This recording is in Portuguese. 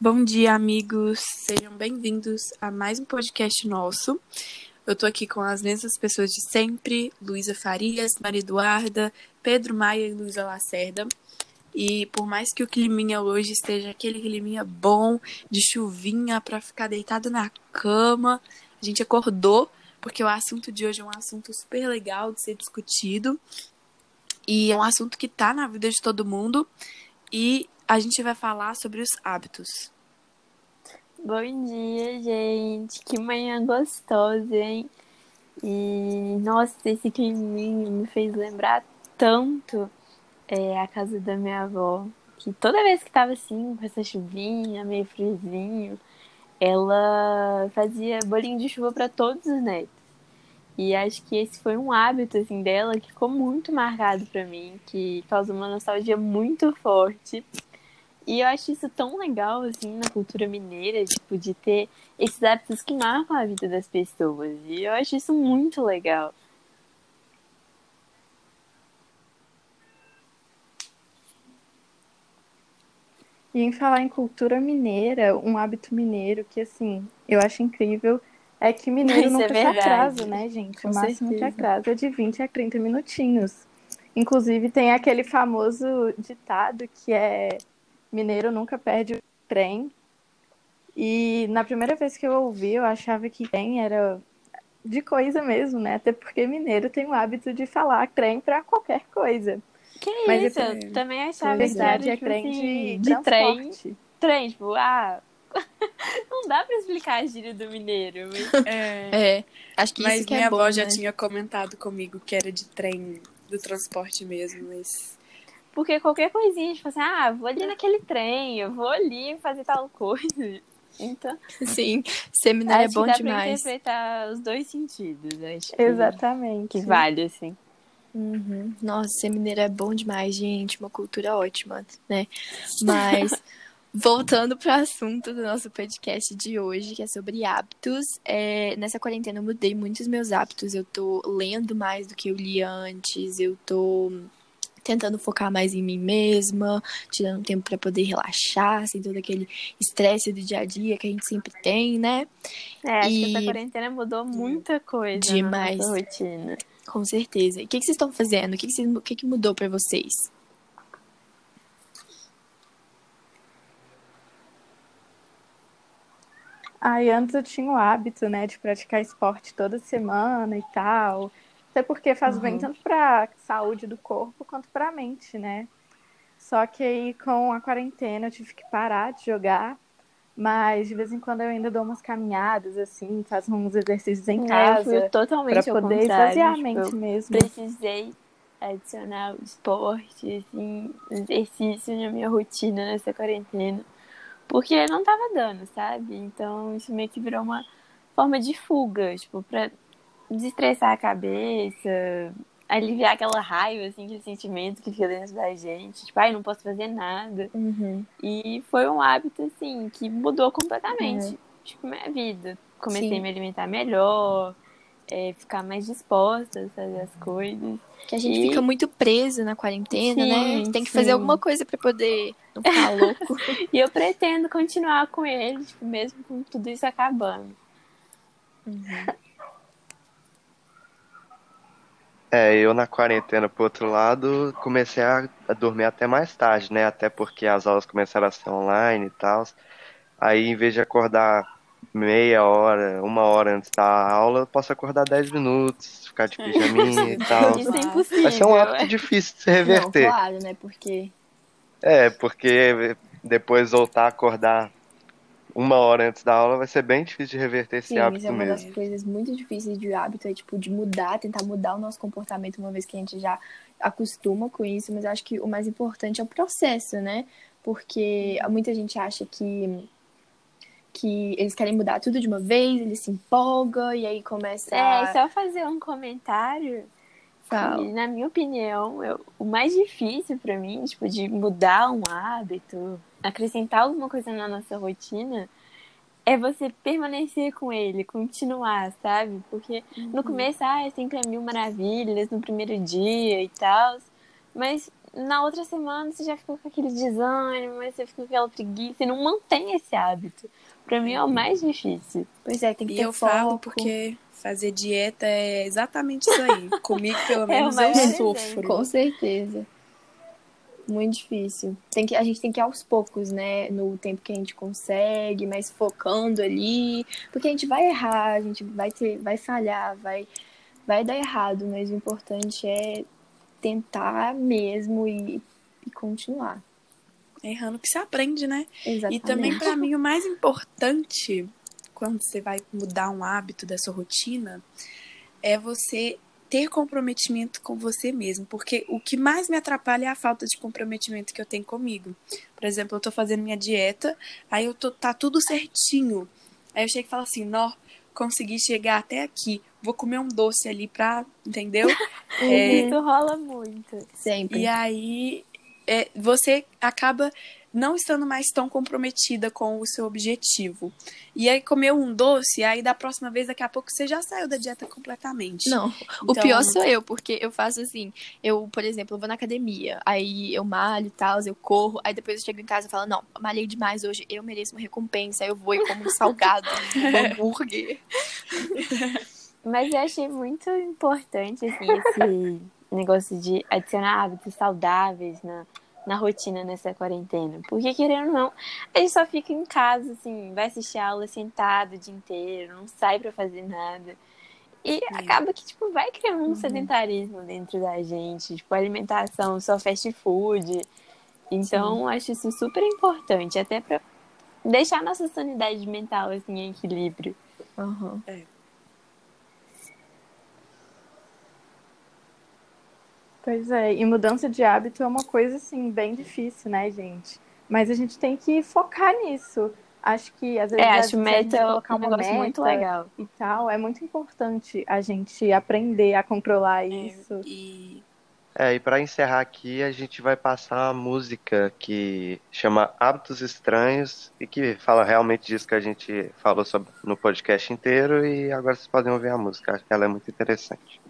Bom dia, amigos. Sejam bem-vindos a mais um podcast nosso. Eu tô aqui com as mesmas pessoas de sempre: Luísa Farias, Maria Eduarda, Pedro Maia e Luísa Lacerda. E por mais que o climinha hoje esteja aquele climinha bom, de chuvinha para ficar deitado na cama, a gente acordou porque o assunto de hoje é um assunto super legal de ser discutido. E é um assunto que tá na vida de todo mundo. E a gente vai falar sobre os hábitos. Bom dia, gente. Que manhã gostosa, hein? E nossa, esse climinha me fez lembrar tanto é, a casa da minha avó. Que toda vez que tava assim, com essa chuvinha, meio friozinho, ela fazia bolinho de chuva para todos os netos. E acho que esse foi um hábito assim dela que ficou muito marcado para mim, que causou uma nostalgia muito forte. E eu acho isso tão legal assim na cultura mineira, tipo de ter esses hábitos que marcam a vida das pessoas. E eu acho isso muito legal. E em falar em cultura mineira, um hábito mineiro que, assim, eu acho incrível é que mineiro Isso é nunca se verdade. atrasa, né, gente? Com o máximo que certeza. atrasa é de 20 a 30 minutinhos. Inclusive, tem aquele famoso ditado que é mineiro nunca perde o trem. E na primeira vez que eu ouvi, eu achava que trem era de coisa mesmo, né? Até porque mineiro tem o hábito de falar trem para qualquer coisa. Que Mas isso? é- Eu também Na achava que verdade, era, é tipo, trem assim, de, de trem. transporte. Trem, tipo, ah. Não dá pra explicar a gíria do mineiro. mas- É, É, acho que mas isso que minha é bom, avó já né? tinha comentado comigo que era de trem, do transporte mesmo, mas. Porque qualquer coisinha, tipo assim, ah, vou ali naquele trem, eu vou ali fazer tal coisa. Então, Sim, ser mineiro é bom dá pra demais. interpretar os dois sentidos. Acho que, Exatamente. que vale, assim. Uhum. Nossa, ser mineiro é bom demais, gente. Uma cultura ótima, né? Mas, voltando para o assunto do nosso podcast de hoje, que é sobre hábitos. é, nessa quarentena eu mudei muitos meus hábitos. Eu tô lendo mais do que eu li antes. Eu tô tentando focar mais em mim mesma, tirando tempo para poder relaxar, sem todo aquele estresse do dia a dia que a gente sempre tem, né? É, acho que E- essa quarentena mudou muita coisa Demais. na rotina. Com certeza. E o que, que vocês estão fazendo? O que, que, vocês- o que, que mudou pra vocês? Aí antes eu tinha o hábito, né, de praticar esporte toda semana e tal. Até porque faz bem tanto pra saúde do corpo quanto pra mente, né? Só que aí com a quarentena eu tive que parar de jogar. Mas de vez em quando eu ainda dou umas caminhadas, assim, faço uns exercícios em É, eu casa. totalmente Pra poder esvaziar a tipo, mente eu mesmo. precisei adicionar o esporte, assim, exercício na minha rotina nessa quarentena. Porque não tava dando, sabe? Então isso meio que virou uma forma de fuga, tipo, pra desestressar a cabeça, aliviar aquela raiva, assim, aquele sentimento que fica dentro da gente. Tipo, ai, não posso fazer nada. Uhum. E foi um hábito, assim, que mudou completamente, tipo, minha vida. Comecei Sim. a me alimentar melhor, é, ficar mais disposta a fazer as coisas. Que a gente E- fica muito preso na quarentena, Sim, né? Tem que sim. fazer alguma coisa pra poder não ficar louco. E eu pretendo continuar com ele, tipo, mesmo com tudo isso acabando. É, eu na quarentena, por outro lado, comecei a, dormir até mais tarde, né? Até porque as aulas começaram a ser online e tal. Aí, em vez de acordar meia hora, uma hora antes da aula, eu posso acordar 10 minutos, ficar de pijaminha e tal. Isso é impossível. Vai ser um é. hábito difícil de se não, reverter. claro, né? Porque É, porque depois voltar a acordar uma hora antes da aula vai ser bem difícil de reverter esse sim, isso hábito é uma mesmo. das coisas muito difíceis de hábito, é tipo de mudar, tentar mudar o nosso comportamento uma vez que a gente já acostuma com isso, mas eu acho que o mais importante é o processo, né? Porque muita gente acha que que eles querem mudar tudo de uma vez, eles se empolgam e aí começa É, a só fazer um comentário. Que, na minha opinião, eu- o mais difícil pra mim, tipo, de mudar um hábito, acrescentar alguma coisa na nossa rotina, é você permanecer com ele, continuar, sabe? Porque no começo, ah, é sempre a mil maravilhas no primeiro dia e tal, mas na outra semana você já ficou com aquele desânimo, mas você fica com aquela preguiça e não mantém esse hábito. Pra mim é o mais difícil. Pois é, tem que E ter eu foco. falo porque fazer dieta é exatamente isso aí. Comigo, pelo É o menos, maior eu sofro. Com certeza. Muito difícil. Tem que, a gente tem que ir aos poucos, né? No tempo que a gente consegue, mas focando ali. Porque a gente vai errar, a gente vai ter, vai falhar, vai, vai dar errado, mas o importante é tentar mesmo e, e continuar. Errando que se aprende, né? Exatamente. E também, pra mim, o mais importante quando você vai mudar um hábito da sua rotina é você ter comprometimento com você mesmo. Porque o que mais me atrapalha é a falta de comprometimento que eu tenho comigo. Por exemplo, eu tô fazendo minha dieta, aí eu tô, tá tudo certinho. Aí eu chego e falo assim, nó, consegui chegar até aqui. Vou comer um doce ali pra, entendeu? É, Isso rola muito. Sempre. e aí é, você acaba não estando mais tão comprometida com o seu objetivo. E aí comeu um doce, aí da próxima vez, daqui a pouco, você já saiu da dieta completamente. Não, o Então- pior sou eu, porque eu faço assim, eu, por exemplo, eu vou na academia, aí eu malho e tal, eu corro, aí depois eu chego em casa e falo, não, malhei demais hoje, eu mereço uma recompensa, aí eu vou e como um salgado, um hambúrguer. Mas eu achei muito importante, assim, esse negócio de adicionar hábitos saudáveis na, na rotina nessa quarentena. Porque, querendo ou não, a gente só fica em casa, assim, vai assistir aula sentado o dia inteiro, não sai pra fazer nada. E acaba que, tipo, vai criando um sedentarismo dentro da gente. Tipo, alimentação, só fast food. Então, acho isso super importante, até pra deixar nossa sanidade mental, assim, em equilíbrio. Aham. Pois é, e mudança de hábito é uma coisa assim bem difícil, né, gente? Mas a gente tem que focar nisso. Acho que às vezes É, a acho gente meta colocar um uma negócio meta muito legal. e tal, é muito importante a gente aprender a controlar isso. E É, e para encerrar aqui, a gente vai passar uma música que chama Hábitos Estranhos e que fala realmente disso que a gente falou sobre no podcast inteiro e agora vocês podem ouvir a música. Ela é muito interessante.